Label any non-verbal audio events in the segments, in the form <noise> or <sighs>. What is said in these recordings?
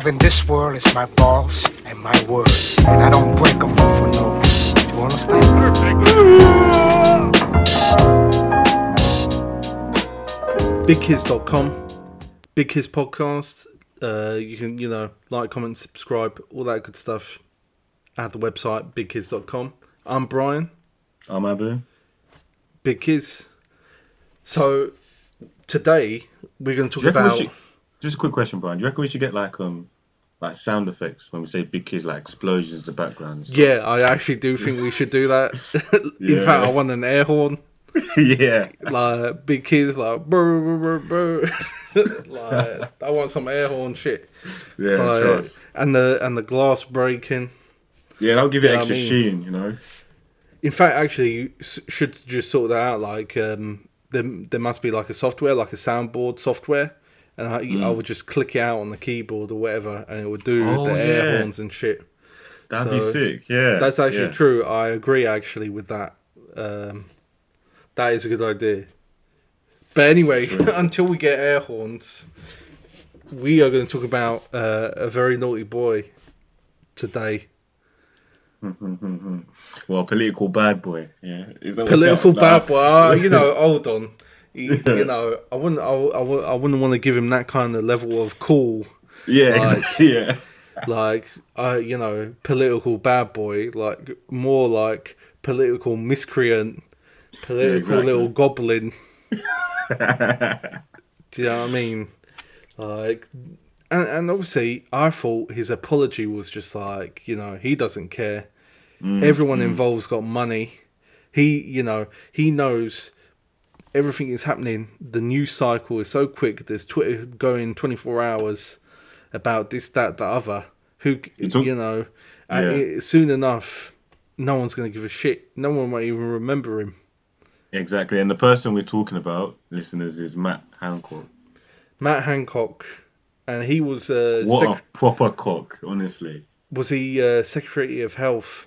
have in this world is my balls and my word. And I don't break them for no. Do you understand? BigKids.com, Big Kids Podcast. Uh, you can, you know, like, comment, subscribe, all that good stuff at the website, bigkids.com. I'm Brian, I'm Abu. Big Kids. So, today we're going to talk reckon we about. Just a quick question, Brian. Do you reckon we should get like um like sound effects when we say big kids, like explosions, in the backgrounds? Yeah, I actually do think we should do that. <laughs> In Yeah. fact, I want an air horn. <laughs> yeah. Like, big kids, like, brr, brr, brr, <laughs> like, I want some air horn shit. Yeah. Like, and the and the glass breaking. Yeah, that'll give it Yeah, I extra mean- sheen, you know. In fact, actually, you should just sort that out. Like, um, there, there must be like a software, like a soundboard software, and I, Mm. I would just click it out on the keyboard or whatever, and it would do Oh, the air yeah. horns and shit. That'd be sick. Yeah. That's actually yeah. true. I agree actually with that. Um, that is a good idea. But anyway, <laughs> until we get air horns, we are going to talk about uh, a very naughty boy today. <laughs> Well, political bad boy. Yeah. Is that political bad boy. Uh, you <laughs> know, hold on. You, you know, I wouldn't. I, I, I wouldn't want to give him that kind of level of cool. Yeah. like- Exactly. Yeah. Like, uh, you know, political bad boy. Like more like political miscreant, political exactly. little goblin. <laughs> Do you know what I mean? Like, and, and obviously, I thought his apology was just like, you know, he doesn't care. Mm, Everyone involved's got money. He, you know, he knows everything is happening. The news cycle is so quick. There's Twitter going 24 hours about this, that, the other. Who, all- you know, uh, Yeah. it- soon enough, no one's going to give a shit. No one might even remember him. Exactly. And the person we're talking about, listeners, is Matt Hancock. Matt Hancock, and he was uh, What sec- a proper cock, honestly. was he uh, Secretary of Health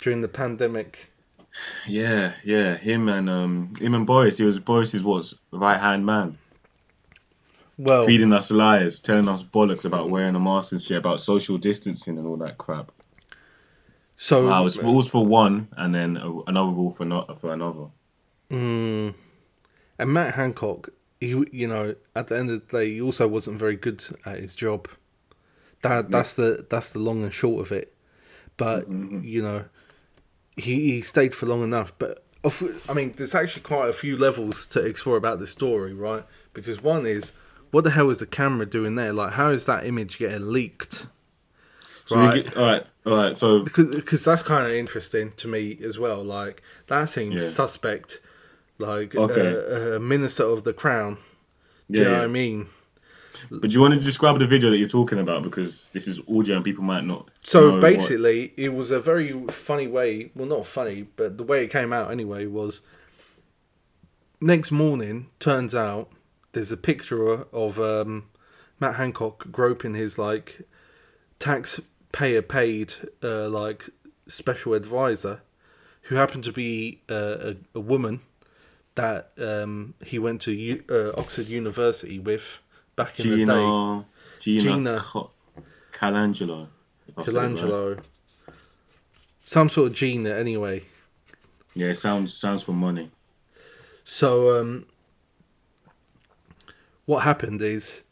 during the pandemic? Yeah, yeah. Him and um him and Boris. He was Boris's what's right hand man. Well, feeding us lies, telling us bollocks about wearing a mask and shit, about social distancing and all that crap. so Wow, it's rules for one and then another rule for not for another. Mm. And Matt Hancock, he, you know, at the end of the day, he also wasn't very good at his job. That that's the that's the long and short of it. But you know, he he stayed for long enough. But I mean, there's actually quite a few levels to explore about this story, right? Because one is, what the hell is the camera doing there? Like, how is that image getting leaked? So Right. we get, all right, all right. So because because that's kind of interesting to me as well. Like that seems Yeah. suspect. Like Okay. a, a minister of the crown. Do yeah, you know yeah. what I mean? But do you want to describe the video that you're talking about because this is audio and people might not. So what- basically, it was a very funny way. Well, not funny, but the way it came out anyway was. Next morning, turns out there's a picture of um, Matt Hancock groping his like taxpayer paid uh, like special advisor, who happened to be uh, a, a woman that um, he went to U- uh, Oxford University with back in the day. Gina, Gina. Co- Calangelo. if I said it right. Some sort of Gina, anyway. Yeah, it sounds sounds for money. So, um, what happened is,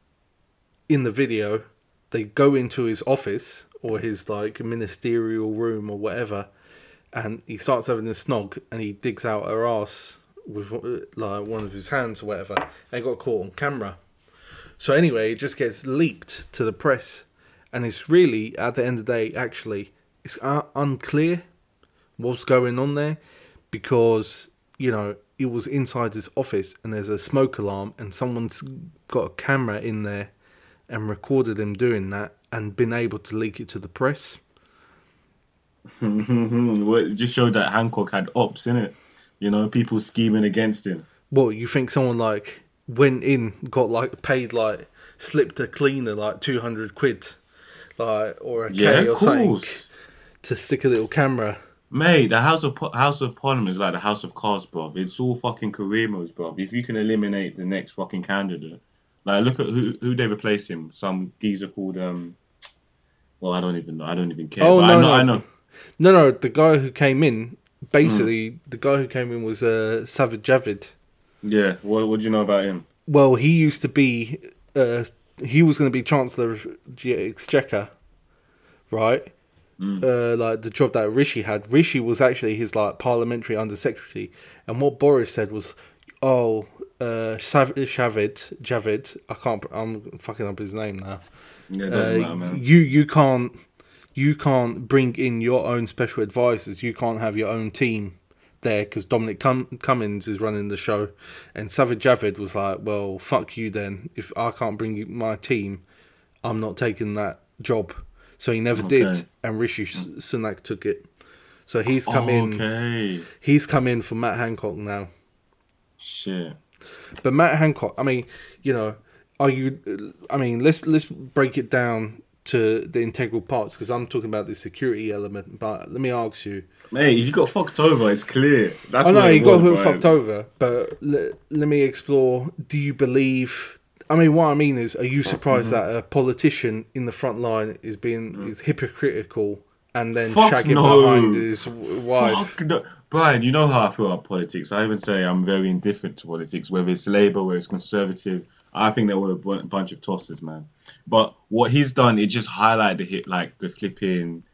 in the video, they go into his office or his like ministerial room or whatever, and he starts having a snog, and he digs out her ass with like one of his hands or whatever, and got caught on camera. So anyway, it just gets leaked to the press, and it's really at the end of the day, actually, it's unclear what's going on there because you know it was inside his office and there's a smoke alarm and someone's got a camera in there and recorded him doing that and been able to leak it to the press. <laughs> well, it just showed that Hancock had ops in it. You know, people scheming against him. Well, you think someone like went in, got like paid like slipped a cleaner like two hundred quid, like or a K Yeah, or something to stick a little camera. Mate, the House of House of Parliament is like the House of Cards, bro. It's all fucking career modes, bro. If you can eliminate the next fucking candidate, Like, look at who who they replace him. Some geezer called um. Well, I don't even know. I don't even care. Oh, no, I know. no. I know. No, no, the guy who came in, basically, Mm. the guy who came in was uh, Sajid Javid. Yeah. What What do you know about him? Well, he used to be, uh, he was going to be Chancellor of the Exchequer, right? Mm. Uh, like the job that Rishi had. Rishi was actually his like parliamentary undersecretary, and what Boris said was, "Oh, uh, Sav- Javid, Javid, I can't, I'm fucking up his name now. Yeah, it doesn't Uh, matter, man. you you can't you can't bring in your own special advisors. You can't have your own team there because Dominic Cum- Cummings is running the show, and Sajid Javid was like, "Well, fuck you then. If I can't bring you my team, I'm not taking that job." So he never Okay. did, and Rishi Sunak took it. So he's come in. Okay. He's come in for Matt Hancock now. Shit. But Matt Hancock, I mean, you know, are you? I mean, let's let's break it down to the integral parts because I'm talking about the security element. But let me ask you. Mate, you got fucked over. It's clear. That's I know you got was, fucked over, but let, let me explore. Do you believe? I mean, what I mean is, are you surprised Mm-hmm. that a politician in the front line is being is hypocritical and then Mm. Fuck shagging no. behind his wife? No. Brian, you know how I feel about politics. I even say I'm very indifferent to politics, whether it's Labour, whether it's Conservative. I think they're a bunch of tosses, man. But what he's done, it just highlighted the hit, like the flipping,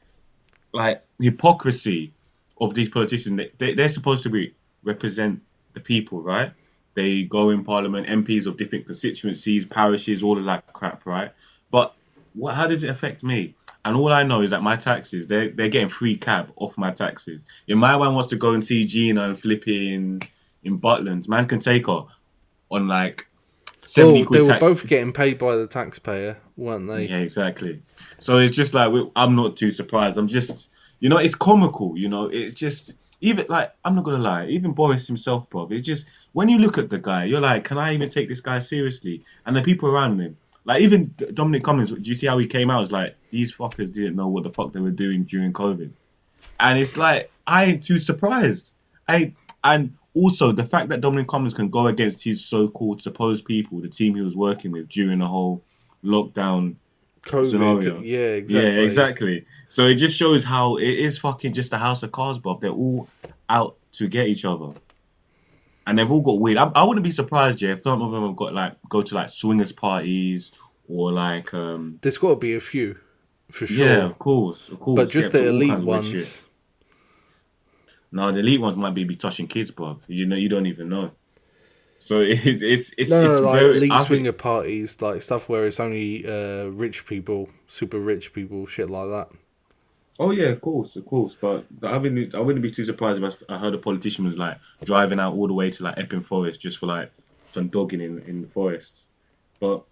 like hypocrisy of these politicians. They, they, they're supposed to be represent the people, right? They go in Parliament, MPs of different constituencies, parishes, all of that crap, right? But what? How does it affect me? And all I know is that my taxes, they're, they're getting free cab off my taxes. If my man wants to go and see Gina and flipping in, in Butlands, man can take her on like 70 Well, they were both getting paid by the taxpayer, weren't they? Yeah, exactly. So it's just like, we- I'm not too surprised. I'm just, you know, it's comical, you know, it's just, even like, I'm not going to lie, even Boris himself, bro, it's just, when you look at the guy, you're like, can I even take this guy seriously? And the people around him, like even Dominic Cummings, do you see how he came out? It's like these fuckers didn't know what the fuck they were doing during COVID, and it's like I ain't too surprised. I and also the fact that Dominic Cummings can go against his so-called supposed people, the team he was working with during the whole lockdown. COVID. Scenario. Yeah, exactly. Yeah, exactly. So it just shows how it is fucking just a house of cards, Bob. They're all out to get each other. And they've all got weird. I, I wouldn't be surprised, yeah, if some of them have got like go to like swingers parties or like um There's got to be a few, for sure. yeah, of course, of course. but just yeah, the elite ones. No, the elite ones might be, be touching kids, bro. You know, you don't even know. So it's it's it's, No, no, it's like very, elite I think- swinger parties, like stuff where it's only uh, rich people, super rich people, shit like that. Oh yeah, of course, of course. But I wouldn't I wouldn't be too surprised if I heard a politician was like driving out all the way to like Epping Forest just for like some dogging in in the forest. But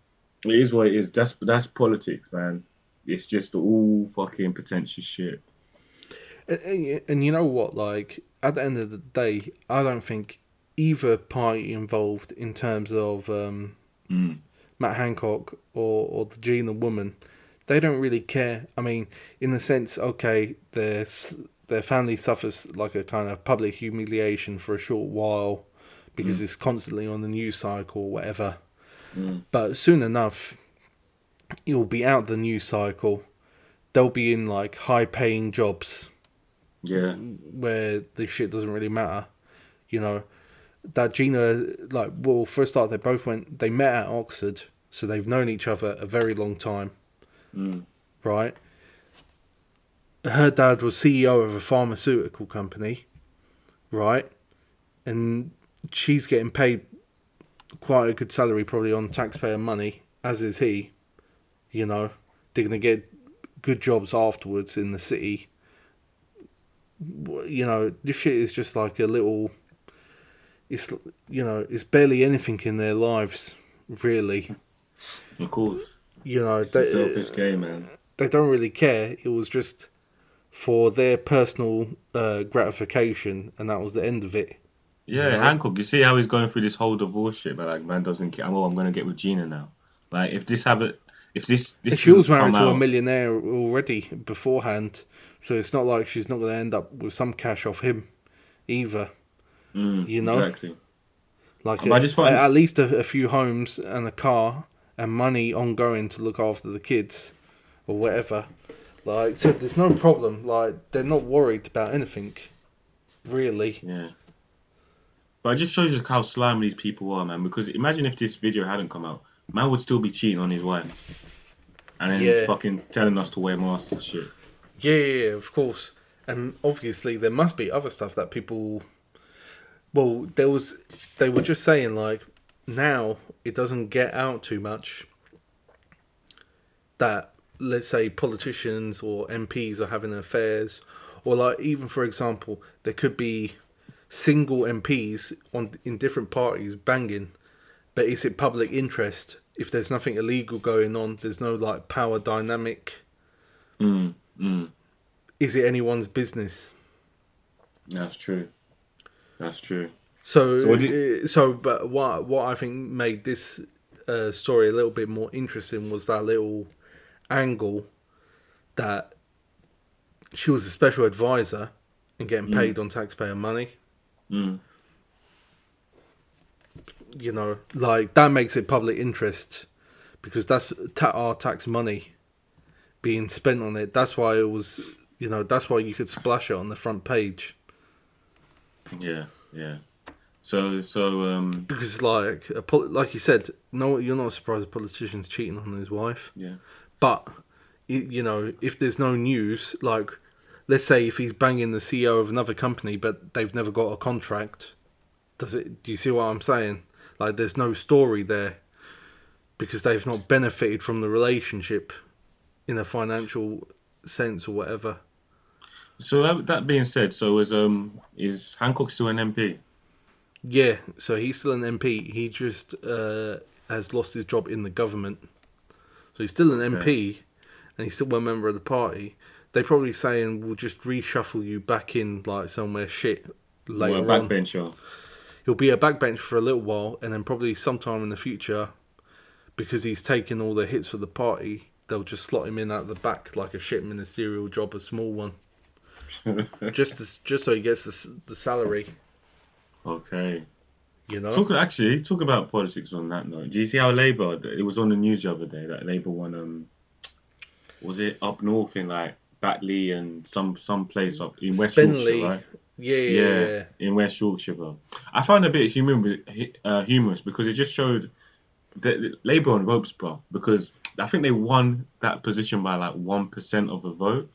it is what it is. That's that's politics, man. It's just all fucking pretentious shit. And, and- and you know what? Like at the end of the day, I don't think either party involved in terms of um, Mm. Matt Hancock or or the Gina woman, they don't really care. I mean, in the sense, okay, their their family suffers like a kind of public humiliation for a short while because it's constantly on the news cycle or whatever. Mm. But soon enough, you'll be out the news cycle. They'll be in like high paying jobs Yeah. where the shit doesn't really matter. You know, that Gina, like, well, for a start, they both went, they met at Oxford, so they've known each other a very long time, Mm. right? Her dad was CEO of a pharmaceutical company, right? And she's getting paid quite a good salary, probably on taxpayer money, as is he. You know, they're going to get good jobs afterwards in the city you know, this shit is just like a little. It's you know, it's barely anything in their lives, really. Of course. You know, It's a they, selfish game, man. they don't really care. It was just for their personal uh, gratification, and that was the end of it. Yeah, You know? Hancock, you see how he's going through this whole divorce shit, but like man doesn't care. Oh, I'm gonna get with Gina now. Like if this have it if this this she was married to a millionaire already beforehand, so it's not like she's not going to end up with some cash off him, either. Mm, you know? exactly. Like But I a- just find- at least a, a few homes and a car, and money ongoing to look after the kids or whatever. Like, so there's no problem. Like, they're not worried about anything, really. Yeah. But it just shows you how slimy these people are, man. Because imagine if this video hadn't come out, man would still be cheating on his wife, and then Yeah. fucking telling us to wear masks and shit. Yeah, yeah, yeah, of course. And obviously, there must be other stuff that people. Well, there was. They were just saying, like, now it doesn't get out too much that, let's say, politicians or MPs are having affairs. Or, like, even for example, there could be single MPs on in different parties banging. But is it public interest? If there's nothing illegal going on, there's no, like, power dynamic Mm, mm. is it anyone's business? That's true. That's true. So, So what uh, so, but what what I think made this uh, story a little bit more interesting was that little angle that she was a special advisor and getting paid on taxpayer money. Mm. You know, like that makes it public interest because that's ta- our tax money being spent on it. That's why it was, you know, that's why you could splash it on the front page. Yeah, yeah. So, so, um, because like a pol- like you said, no, you're not surprised a politician's cheating on his wife. yeah. But you know, if there's no news, like let's say if he's banging the CEO of another company, but they've never got a contract, does it? Do you see what I'm saying? Like, there's no story there because they've not benefited from the relationship in a financial sense or whatever. So that, that being said, so is um is Hancock still an MP? Yeah, so he's still an MP. He just uh, has lost his job in the government. So he's still an MP, and he's still a member of the party. They're probably saying we'll just reshuffle you back in like somewhere shit later Well, a on. backbencher. He'll be a backbench for a little while, and then probably sometime in the future, because he's taking all the hits for the party, they'll just slot him in at the back like a shit ministerial job, a small one, <laughs> just to, just so he gets the, the salary. okay. You know. Talk actually talk about politics on that note. Do you see how Labour? It was on the news the other day that Labour won. Um, was it up north in like Batley and some some place up in West Spenley. Yorkshire, right? Yeah, yeah, Yeah, yeah. in West Yorkshire. Bro. I found it a bit humor, uh, humorous because it just showed that Labour on ropes, bro. Because I think they won that position by like one percent of the vote,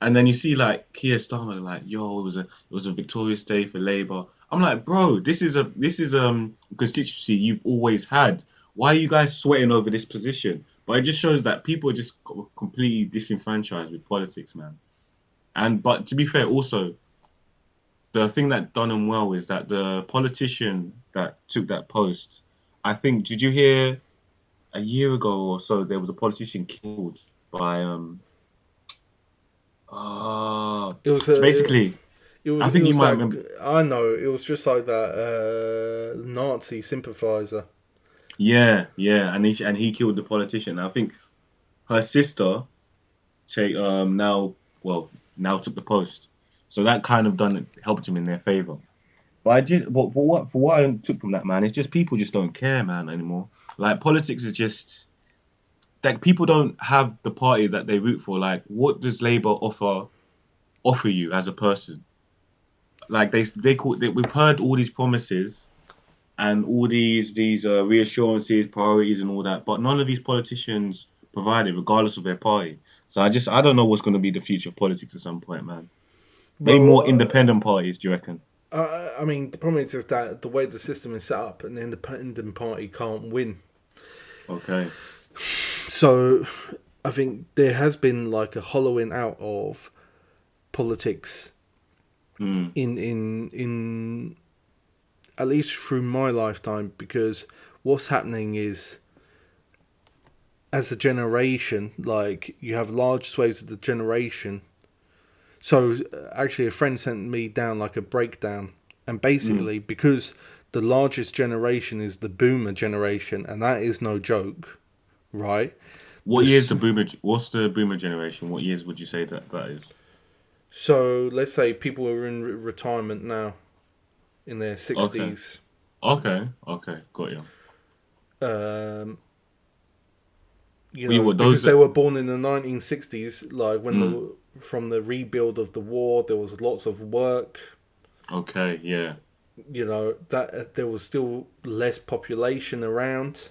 and then you see like Keir Starmer like, "Yo, it was a it was a victorious day for Labour. I'm like, bro, this is a this is um constituency you've always had. Why are you guys sweating over this position? But it just shows that people are just completely disenfranchised with politics, man. And but to be fair, also the thing that done him well is that the politician that took that post, I think, did you hear a year ago or so there was a politician killed by um. Uh, It was uh, basically, It was, I think it you might like- remember- I know it was just like that uh, Nazi sympathizer. yeah, yeah, and he and he killed the politician. I think her sister, take um now well now took the post, so that kind of done helped him in their favor. But I just but for what for what I took from that man, it's just people just don't care, man, anymore. Like politics is just like people don't have the party that they root for. Like, what does Labour offer offer you as a person? Like they they call they, we've heard all these promises and all these these uh, reassurances, priorities, and all that, but none of these politicians provide it, regardless of their party. So I just I don't know what's going to be the future of politics at some point, man. Maybe more uh, independent parties, do you reckon? Uh, I mean, the problem is just that the way the system is set up, an independent party can't win. Okay. So, I think there has been like a hollowing out of politics Mm. in in in at least through my lifetime because what's happening is as a generation like you have large swathes of the generation so uh, actually a friend sent me down like a breakdown and basically because the largest generation is the boomer generation and that is no joke right What This- years the boomer? What's the boomer generation? What years would you say that that is? so let's say people are in re- retirement now in their 60s Okay, okay, okay, got you. um, you know, were- those because they were born in the 1960s, like when Mm. the from the rebuild of the war, there was lots of work. Okay, yeah. You know that uh, there was still less population around.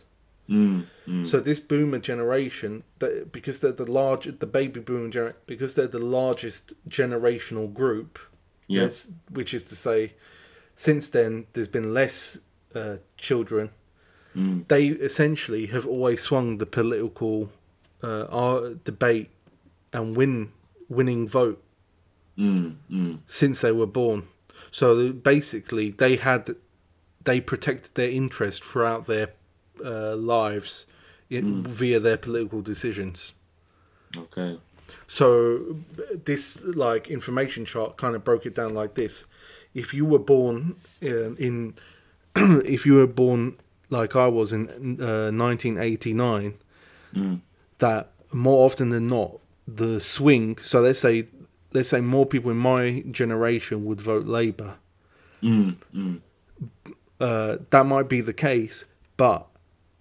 Mm, mm, So this boomer generation, that because they're the large, the baby boomer gener- because they're the largest generational group. yeah. Which is to say, since then there's been less uh, children. Mm, They essentially have always swung the political uh, debate and win winning vote mm, mm, since they were born. So basically, they had they protected their interest throughout their uh, lives in, via their political decisions. okay. So this like information chart kind of broke it down like this: if you were born in, in <clears throat> if you were born like I was in uh, 1989, Mm. that more often than not the swing. So let's say let's say more people in my generation would vote Labour. Mm, mm, Uh, that might be the case, but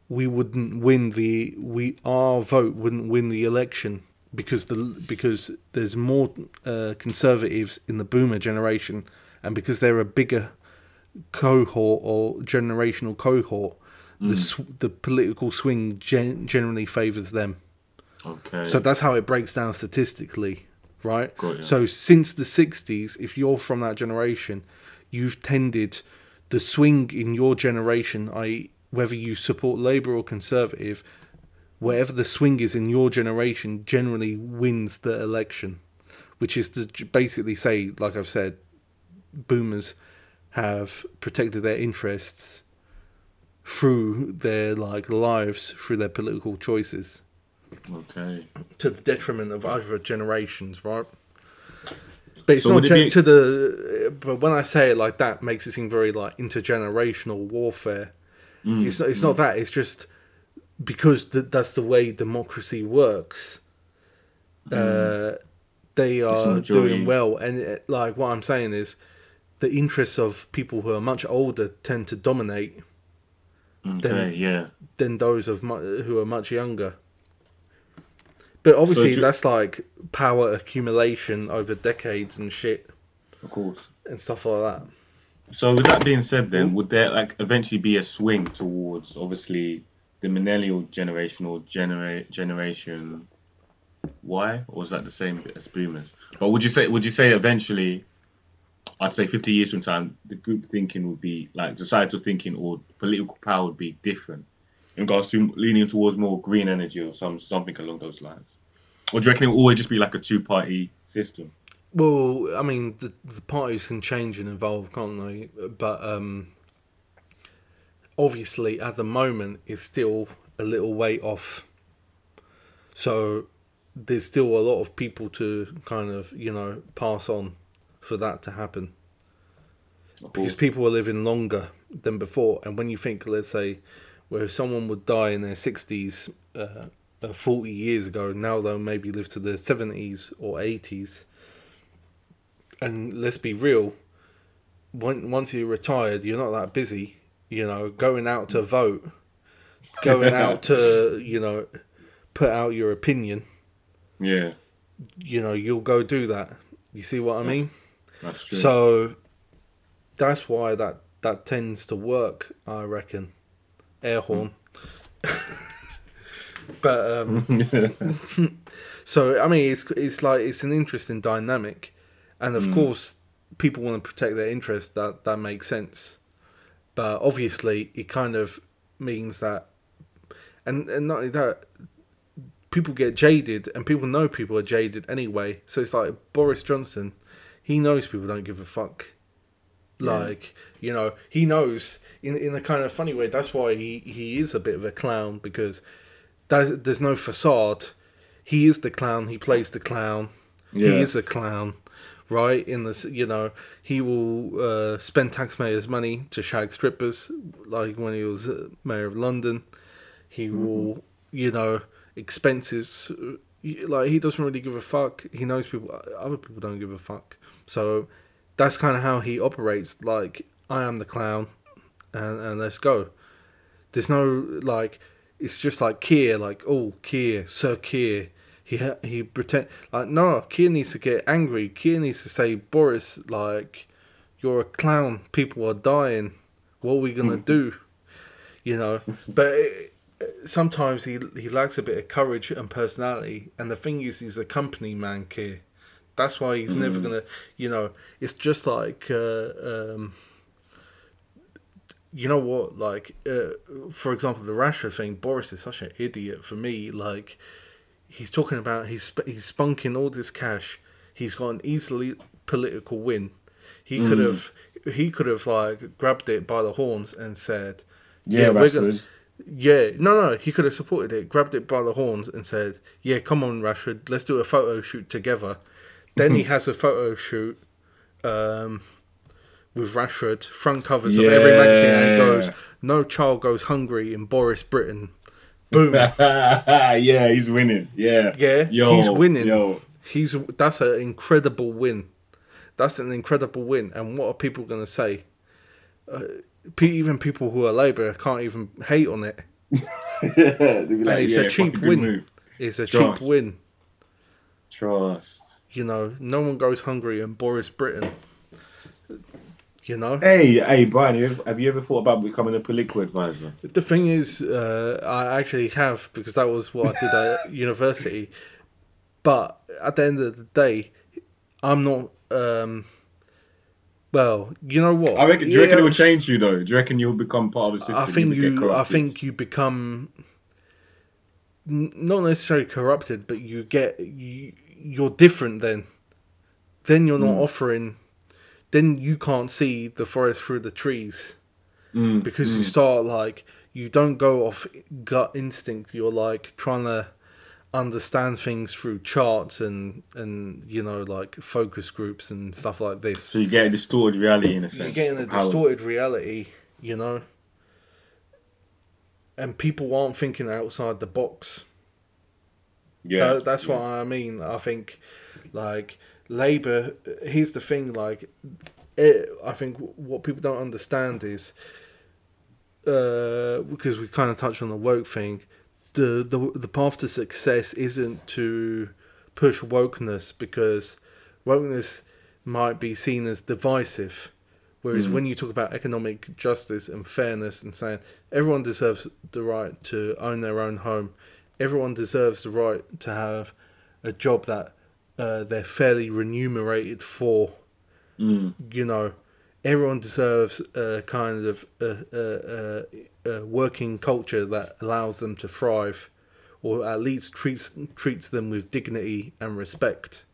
we wouldn't win the we our vote wouldn't win the election because the because there's more uh, conservatives in the boomer generation and because they're a bigger cohort or generational cohort the the political swing gen- generally favors them okay. so that's how it breaks down statistically, right? Got ya. So since the 60s, if you're from that generation, you've tended the swing in your generation, i.e., whether you support Labour or Conservative, wherever the swing is in your generation, generally wins the election, which is to basically say, like I've said, boomers have protected their interests through their like lives through their political choices okay. to the detriment of other generations, right? But it's So not would it be- to the. But when I say it like that, makes it seem very like intergenerational warfare. Mm, It's not. It's not that. It's just because th- that's the way democracy works. Uh, they Mm. It's are doing well, and it, like what I'm saying is, the interests of people who are much older tend to dominate Okay, then- yeah. than those of mu- who are much younger. But obviously, ju- that's like power accumulation over decades and shit Of course. and stuff like that. So with that being said, then mm. would there like eventually be a swing towards obviously the millennial generation or genera- generation Y, or is that the same as boomers? But would you say would you say eventually, I'd say fifty years from time, the group thinking would be like societal thinking or political power would be different in regards to leaning towards more green energy or some something along those lines, or do you reckon it will always just be like a two party system? Well, I mean, the, the parties can change and evolve, can't they? But um, obviously, at the moment, it's still a little way off. So there's still a lot of people to kind of, you know, pass on for that to happen. because people are living longer than before. And when you think, let's say, where someone would die in their 60s uh, uh, 40 years ago, now they'll maybe live to their 70s or 80s. And let's be real, when, once you're retired, you're not that busy. You know, going out to vote, going out to, <laughs> you know, put out your opinion, Yeah, you know, you'll go do that. You see what I mean? that's true. So that's why that that tends to work, I reckon. Air horn. <laughs> but um, <laughs> so I mean, it's it's like it's an interesting dynamic, and of course, people want to protect their interests. That that makes sense, but obviously, it kind of means that, and and not only that, people get jaded, and people know people are jaded anyway. So it's like Boris Johnson, he knows people don't give a fuck. Like you know, he knows in in a kind of funny way. That's why he he is a bit of a clown because there's there's no facade. He is the clown. He plays the clown. He is a clown, right? In this, you know, he will uh, spend taxpayers' money to shag strippers, like when he was uh, mayor of London. He will, you know, expenses. uh, Like he doesn't really give a fuck. He knows people. Other people don't give a fuck. So that's kind of how he operates. Like I am the clown, and and let's go. There's no like. it's just like Keir, like oh Keir, Sir Keir. He he pretend like no. Keir needs to get angry. Keir needs to say Boris like you're a clown. People are dying. What are we gonna mm-hmm. do? You know, but. It, sometimes he he lacks a bit of courage and personality, and the thing is, he's a company man, Keir. That's why he's never gonna, you know. It's just like, uh, um, you know what? Like, uh, for example, the Rashford thing. Boris is such an idiot for me. Like, he's talking about he's sp- he's spunking all this cash. He's got an easily political win. He could have he could have like grabbed it by the horns and said, Yeah, we're gonna." Rashford. Yeah, no, no, he could have supported it, grabbed it by the horns, and said, "Yeah, come on, Rashford, let's do a photo shoot together." Then he has a photo shoot um, with Rashford, front covers of every magazine, and he goes, "No child goes hungry in Boris Britain." Boom. <laughs> yeah, he's winning. Yeah. Yeah, Yo, he's winning. Yo. He's that's an incredible win. That's an incredible win. And what are people going to say? Uh, even people who are Labour can't even hate on it. <laughs> Like, and it's yeah, a cheap fucking good win. It's a cheap win. Trust. You know, no one goes hungry in Boris Britain. You know, Hey, hey, Brian, have you ever, have you ever thought about becoming a political advisor? the thing is, uh, I actually have because that was what I did at <laughs> university. But at the end of the day, I'm not. Um, well, you know what? I reckon. Do you reckon it Yeah, will change you though? Do you reckon you'll become part of the system? I think you. I think you become not necessarily corrupted, but you get you, you're different. Then, then you're Hmm. not offering. Then you can't see the forest through the trees Mm, because you start like you don't go off gut instinct. You're like trying to understand things through charts and and you know like focus groups and stuff like this. So you get a distorted reality in a sense. You're getting a distorted reality, you know. And people aren't thinking outside the box. Yeah, That- that's what I mean. I think, like Labour. Here's the thing. Like, it, I think what people don't understand is, uh, because we kind of touched on the woke thing. The, the the path to success isn't to push wokeness because wokeness might be seen as divisive. Whereas when you talk about economic justice and fairness and saying everyone deserves the right to own their own home, everyone deserves the right to have a job that uh, they're fairly remunerated for. Mm, You know, everyone deserves a kind of a, a, a, a working culture that allows them to thrive, or at least treats treats them with dignity and respect.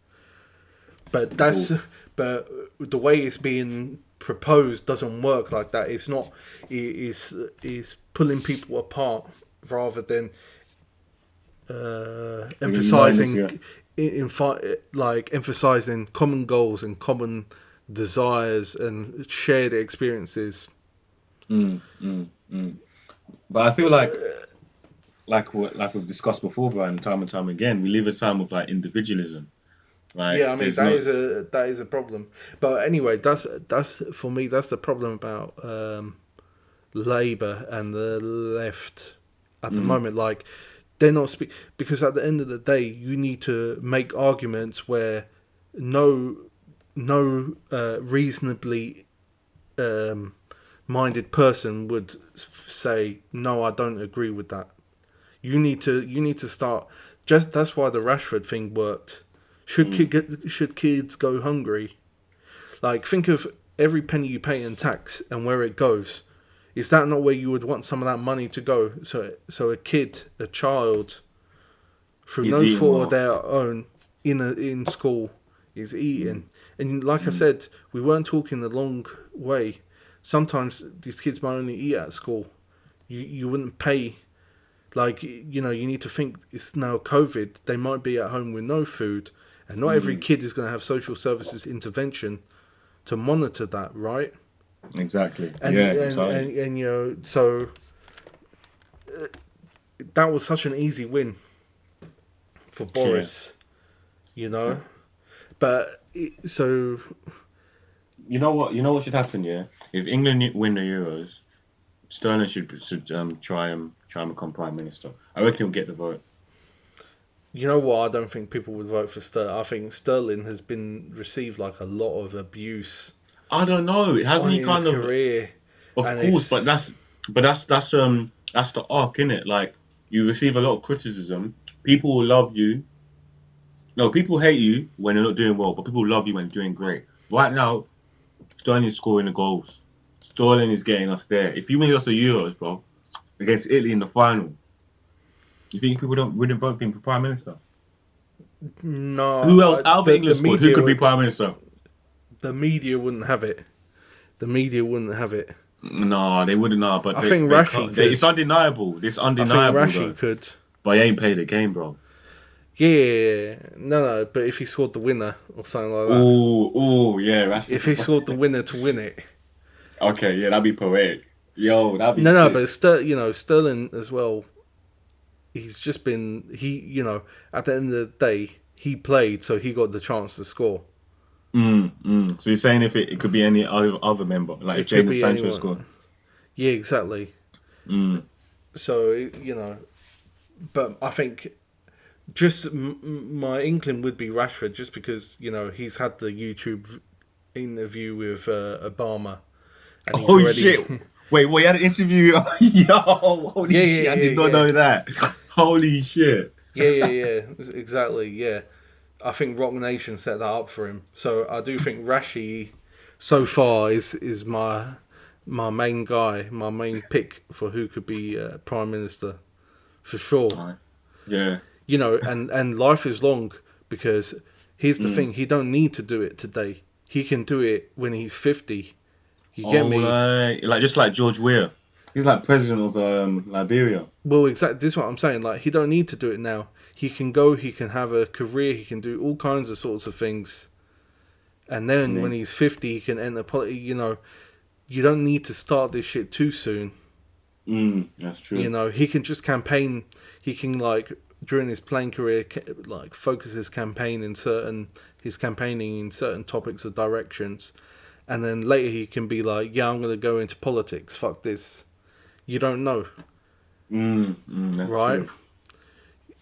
But that's but the way it's being proposed doesn't work like that. It's not. It is is pulling people apart rather than uh, emphasizing yeah. in, in like emphasizing common goals and common desires and shared experiences. mm, mm, mm. But I feel like, like what, like we've discussed before, Brian, time and time again, we live a time of like individualism. Like, yeah, I mean that no- is a that is a problem. But anyway, that's that's for me. That's the problem about um, Labour and the left at the moment. Like they're not speak because at the end of the day, you need to make arguments where no no uh, reasonably um, minded person would say no. I don't agree with that. You need to you need to start. Just that's why the Rashford thing worked. Should kid get, should kids go hungry? Like think of every penny you pay in tax and where it goes. Is that not where you would want some of that money to go? So so a kid, a child, through Is no fault of their own, in a, in school, is eating. And like I mm. said, we weren't talking the long way. Sometimes these kids might only eat at school. You you wouldn't pay like you know you need to think it's now covid they might be at home with no food and not every mm. kid is going to have social services intervention to monitor that right exactly. and yeah, and, exactly. and, and you know so uh, that was such an easy win for boris you know but it, so You know what? You know what should happen, yeah? If England win the Euros, Sterling should should um, try and try and become prime minister. I reckon he'll get the vote. You know what? I don't think people would vote for Sterling. I think Sterling has been received like a lot of abuse I don't know. It hasn't he kind of? career. Of course, it's- but that's but that's that's um that's the arc, in it. Like you receive a lot of criticism. People will love you. No, people hate you when you're not doing well, but people love you when you're doing great. Right now, Sterling is scoring the goals. Sterling is getting us there. If you win us the Euros, bro, against Italy in the final, you think people don't wouldn't vote for him for prime minister? No. Who else out of the- the England the? Who could be prime minister? The media wouldn't have it. The media wouldn't have it. No, they wouldn't know. But I they- think they Rashi could. they- It's undeniable. It's I think undeniable. Rashi though. could. But he ain't played the game, bro. Yeah, no, no. But if he scored the winner or something like that, Oh, oh, yeah. Rashford. if he scored the winner to win it, Okay, yeah, that'd be poetic. Yo, that'd be. no, no. sick. But Ster- you know, Sterling as well. He's just been he. You know, at the end of the day, he played, so he got the chance to score. Mm, mm. So you're saying if it, it could be any other other member, like It if be Sancho anyone. scored. Yeah, exactly. Mm. So you know, but I think just m- my inkling would be Rashford, just because you know he's had the YouTube interview with uh, Obama. And he's Oh already- shit! <laughs> Wait, what? You had an interview? <laughs> Yo, holy Yeah, shit! yeah, I did yeah, not know that. <laughs> Holy shit! yeah, yeah, yeah, exactly. Yeah, I think Roc Nation set that up for him. So I do think Rashi, so far, is is my my main guy, my main pick for who could be uh, prime minister, for sure. Yeah. you know, and and life is long because here's the thing: he don't need to do it today. He can do it when he's fifty. You get oh, me? Like, like just like George Weah. He's like president of um, Liberia. Well, exactly. This is what I'm saying. Like he don't need to do it now. He can go. He can have a career. He can do all kinds of sorts of things. And then Mm. when he's fifty, he can enter politics. You know, you don't need to start this shit too soon. Mm, that's true. You know, he can just campaign. He can like during his playing career, like focus his campaign in certain his campaigning in certain topics or directions, and then later he can be like, "Yeah, I'm gonna go into politics. Fuck this." You don't know, Mm, mm, right? true.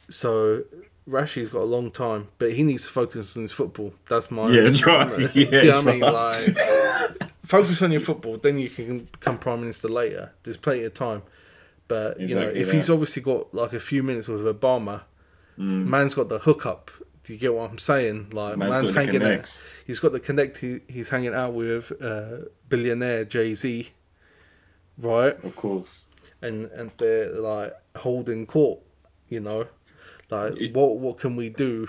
So Rashi's got a long time, but he needs to focus on his football. That's my Yeah, try. <laughs> Do you Yeah, know what I mean? Like, focus on your football, then you can become prime minister later. There's plenty of time. But you know, Exactly if he's obviously got like a few minutes with Obama, Mm. man's got the hookup. Do you get what I'm saying? Like Man's man's, hanging out. He's got the connect. He, he's hanging out with uh, billionaire Jay Z, right? Of course. And and they're like holding court. You know, like It- what what can we do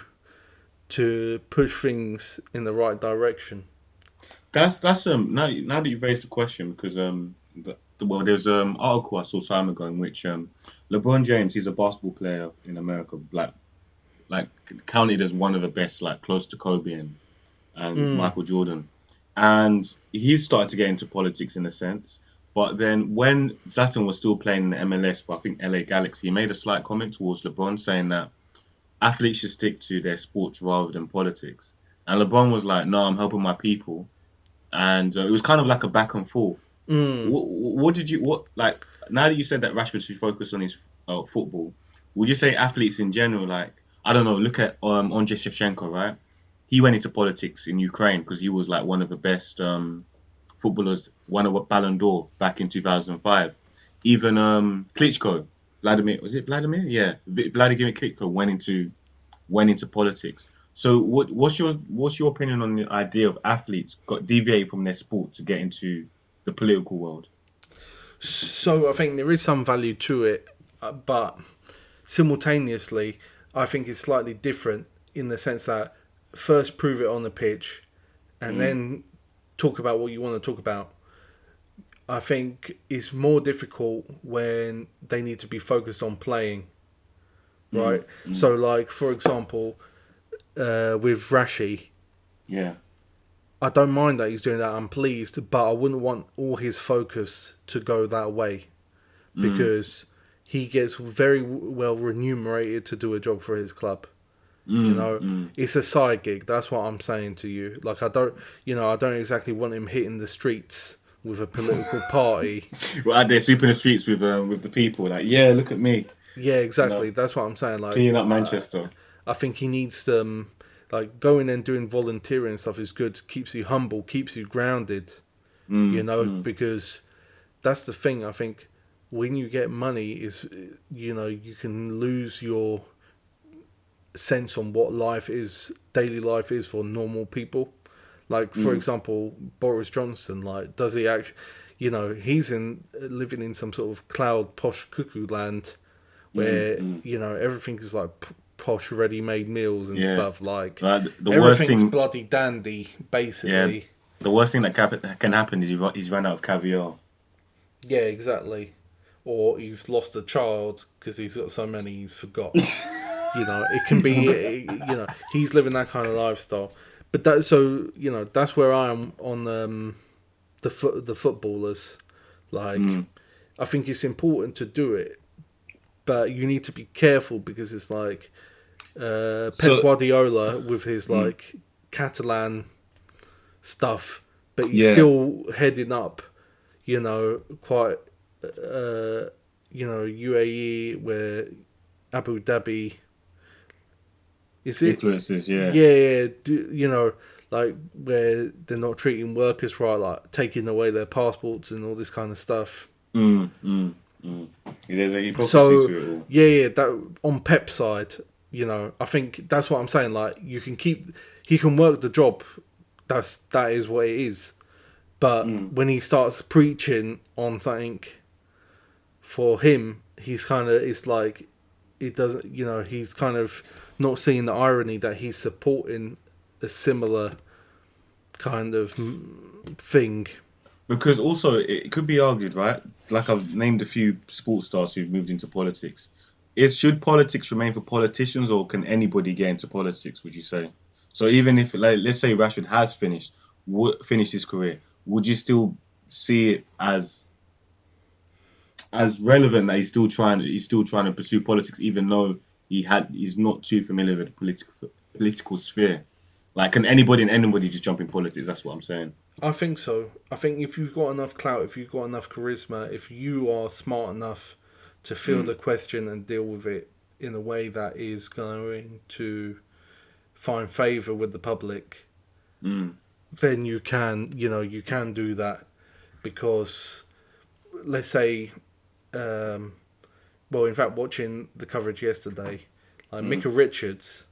to push things in the right direction? That's that's um now now that you've raised the question because um the, well there's um article I saw time ago in which um LeBron James he's a basketball player in America like like counted as one of the best like close to Kobe and and Mm. Michael Jordan and he's started to get into politics in a sense but then when Zlatan was still playing in the MLS for I think LA Galaxy he made a slight comment towards LeBron saying that athletes should stick to their sports rather than politics and LeBron was like no I'm helping my people and uh, it was kind of like a back and forth. Mm. What, what did you what like now that you said that Rashford should focus on his uh, football? Would you say athletes in general, like I don't know, look at um Andrei Shevchenko, right? He went into politics in Ukraine because he was like one of the best um footballers, won a Ballon d'Or back in 2005. Even um Klitschko, Vladimir, was it Vladimir? Yeah, Vladimir Klitschko went into went into politics. So what what's your what's your opinion on the idea of athletes got deviate from their sport to get into the political world? So I think there is some value to it, uh, but simultaneously, I think it's slightly different in the sense that first prove it on the pitch, and then talk about what you want to talk about. I think it's more difficult when they need to be focused on playing, mm. right? Mm. So, like for example, uh, with Rashi, Yeah. I don't mind that he's doing that. I'm pleased, but I wouldn't want all his focus to go that way mm. because he gets very well remunerated to do a job for his club. You know, it's a side gig. That's what I'm saying to you. Like I don't, you know, I don't exactly want him hitting the streets with a political <laughs> party. We're out there sweeping the streets with um, with the people. Like, yeah, look at me Yeah, exactly. That's what I'm saying. Like cleaning up uh, Manchester. I think he needs um like going and doing volunteering and stuff is good. Keeps you humble, keeps you grounded. Mm, you know, mm. because that's the thing. I think when you get money, is you know you can lose your sense on what life is, daily life is for normal people. Like for Mm. example, Boris Johnson. Like, does he actually? You know, he's in living in some sort of cloud posh cuckoo land, where mm. you know everything is like posh, ready-made meals and Yeah. stuff. Like the worst everything's thing, bloody dandy, basically. the worst thing that can happen is he's run out of caviar. Yeah, exactly. Or he's lost a child because he's got so many he's forgot. <laughs> you know, it can be. <laughs> You know, he's living that kind of lifestyle. But that so you know that's where I am on um, the foot the footballers. Like, Mm. I think it's important to do it, but you need to be careful because it's like uh, Pep So- Guardiola with his Mm. like Catalan stuff, but he's Yeah. still heading up. You know, quite uh, you know UAE where Abu Dhabi. Is it? Influences, yeah. Yeah, yeah. Do, you know, like where they're not treating workers right, like taking away their passports and all this kind of stuff. Mm, mm, mm. There's a hypocrisy So to it all. yeah, yeah. That on Pep's side, you know, I think that's what I'm saying. Like you can keep, he can work the job. That's that is what it is. But Mm. when he starts preaching on something, for him, he's kind of it's like it doesn't. You know, he's kind of not seeing the irony that he's supporting a similar kind of thing. Because also, it could be argued, right? Like I've named a few sports stars who've moved into politics. Is should politics remain for politicians, or can anybody get into politics? Would you say? So even if, like, let's say Rashford has finished, would finished his career, would you still see it as as relevant that he's still trying he's still trying to pursue politics, even though he had he's not too familiar with the political political sphere? Like, can anybody and anybody just jump in politics? That's what I'm saying. I think so. I think if you've got enough clout, if you've got enough charisma, if you are smart enough to field the question and deal with it in a way that is going to find favour with the public, Mm. then you can, you know, you can do that because, let's say, um, well, in fact, watching the coverage yesterday, like Micah Richards,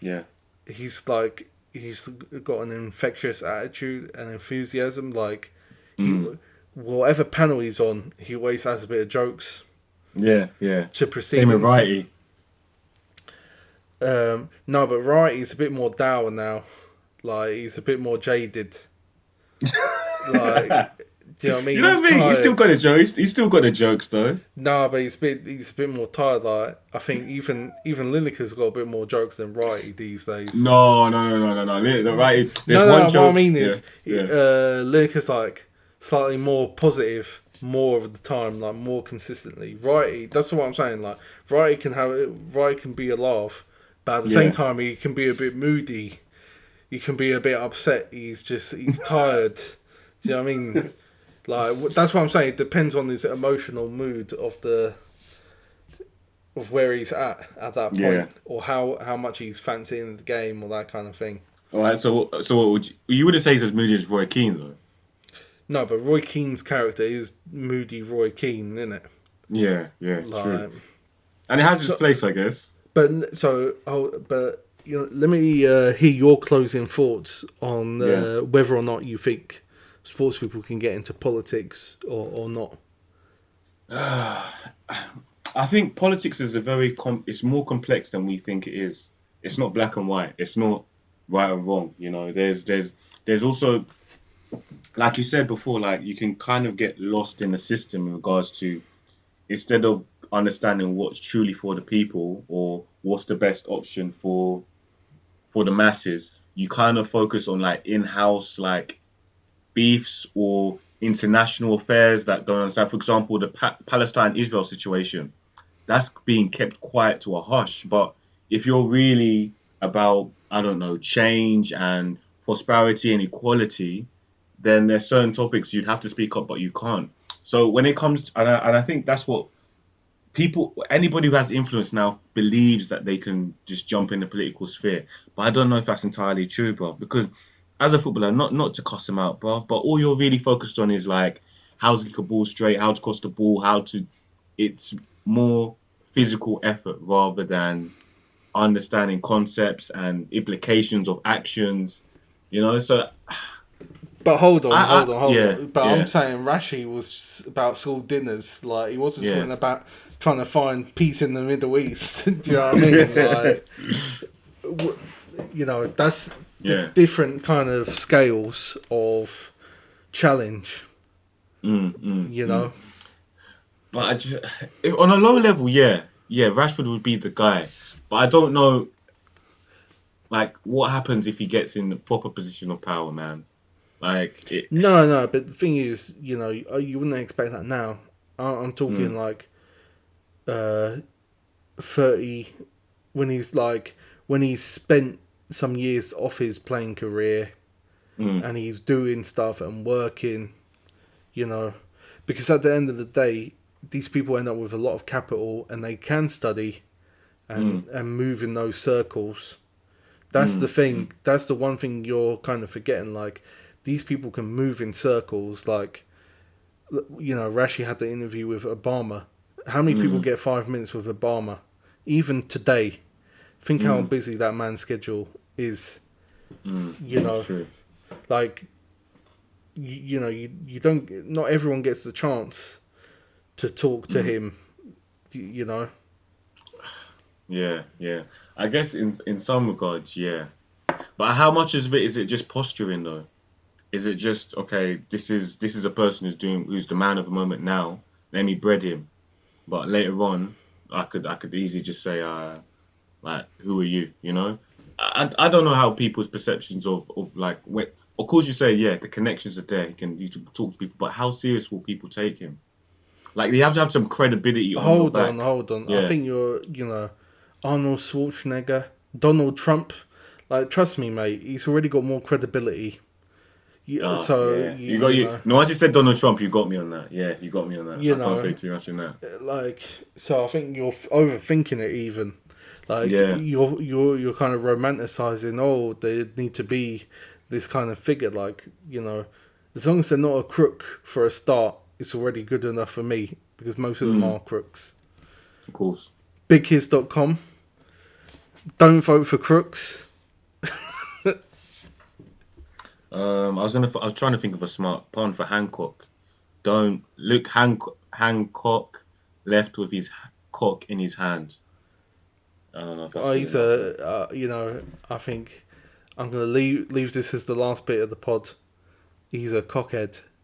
Yeah. he's like he's got an infectious attitude and enthusiasm. Like he, Mm. whatever panel he's on, he always has a bit of jokes Yeah, yeah. to proceed. Same with Wrighty. Um, no, but right, he's a bit more dour now. Like he's a bit more jaded. <laughs> like, do you know what I mean? You know what I mean? He's still got the jokes. He's still got the jokes though. No, but he's a bit he's a bit more tired. Like I think even even Lineker's got a bit more jokes than Wrighty these days. No, no, no, no, no, no. The Wrighty. There's no, no, one no, joke. what I mean is, yeah, yeah. uh, Lineker's like slightly more positive, more of the time, like more consistently. Wrighty, that's what I'm saying. Like Wrighty can have Wrighty can be a laugh, but at the Yeah. same time he can be a bit moody. He can be a bit upset. He's just he's tired. Do you know what I mean? <laughs> Like that's what I'm saying. It depends on his emotional mood of the of where he's at at that point, Yeah. or how how much he's fancying the game, or that kind of thing. All right. So, so what would you? You wouldn't say he's as moody as Roy Keane though. No, but Roy Keane's character is moody Roy Keane, isn't it? Yeah, yeah, Like, true. And it has its So- place, I guess. but so, oh, but you know, let me uh, hear your closing thoughts on uh, Yeah. whether or not you think sports people can get into politics or, or not. <sighs> I think politics is a very com- it's more complex than we think it is. It's not black and white. It's not right or wrong. You know, there's there's there's also like you said before, like you can kind of get lost in the system in regards to instead of understanding what's truly for the people or what's the best option for for the masses, you kind of focus on like in-house like beefs or international affairs that don't understand. For example, the pa- Palestine-Israel situation, that's being kept quiet to a hush. But if you're really about, I don't know, change and prosperity and equality, then there's certain topics you'd have to speak up, but you can't. So when it comes, and I, and I think that's what people, anybody who has influence now believes that they can just jump in the political sphere. But I don't know if that's entirely true, bro. Because as a footballer, not not to cuss him out, bro, but all you're really focused on is like how to kick a ball straight, how to cross the ball, how to. It's more physical effort rather than understanding concepts and implications of actions. You know, so But hold on, I- hold on, hold yeah, on. But yeah. I'm saying Rashi was about school dinners. Like he wasn't Yeah. talking about trying to find peace in the Middle East. <laughs> Do you know what I mean? <laughs> Like, w- you know, that's Yeah. different kind of scales of challenge. mm, mm, You know, But I just, if, on a low level, yeah, yeah, Rashford would be the guy. But I don't know, like, what happens if he gets in the proper position of power, man. Like, it, no, no. But the thing is, you know, you you wouldn't expect that now. I- I'm talking Mm. like uh, thirty when he's like when he's spent some years off his playing career mm, and he's doing stuff and working, you know, because at the end of the day, these people end up with a lot of capital and they can study and hmm. and move in those circles. That's hmm. the thing. Hmm. That's the one thing you're kind of forgetting. Like these people can move in circles. Like you know, Rashi had the interview with Obama. How many people get five minutes with Obama? Even today, think how busy that man's schedule is. mm, You know, true. like you, you know you, you don't not everyone gets the chance to talk to him you, you know Yeah, yeah. I guess in in some regards, yeah. But how much of it is it just posturing though? Is it just okay? This is this is a person who's doing who's the man of the moment now. Let me bread him, but later on, I could I could easily just say, uh, like, who are you? You know, I, I I don't know how people's perceptions of of like when, of course you say yeah the connections are there. He can you can talk to people, but how serious will people take him? Like they have to have some credibility. On hold on hold on i think you're you know arnold schwarzenegger donald trump like trust me mate he's already got more credibility you, Oh, so yeah. you, you got you. know, No, once you said Donald Trump, you got me on that. Yeah, you got me on that. You I know. can't say too much in that. like so i think you're overthinking it even like Yeah. you're you're you're kind of romanticizing oh they need to be this kind of figure like you know as long as they're not a crook for a start it's already good enough for me because most of them Mm. are crooks Of course. bigkids.com don't vote for crooks <laughs> Um, I was gonna. I was trying to think of a smart pun for Hancock. Don't look Hancock. Hancock left with his cock in his hand. I don't know if that's oh he's a uh, you know i think i'm gonna leave leave this as the last bit of the pod. He's a cockhead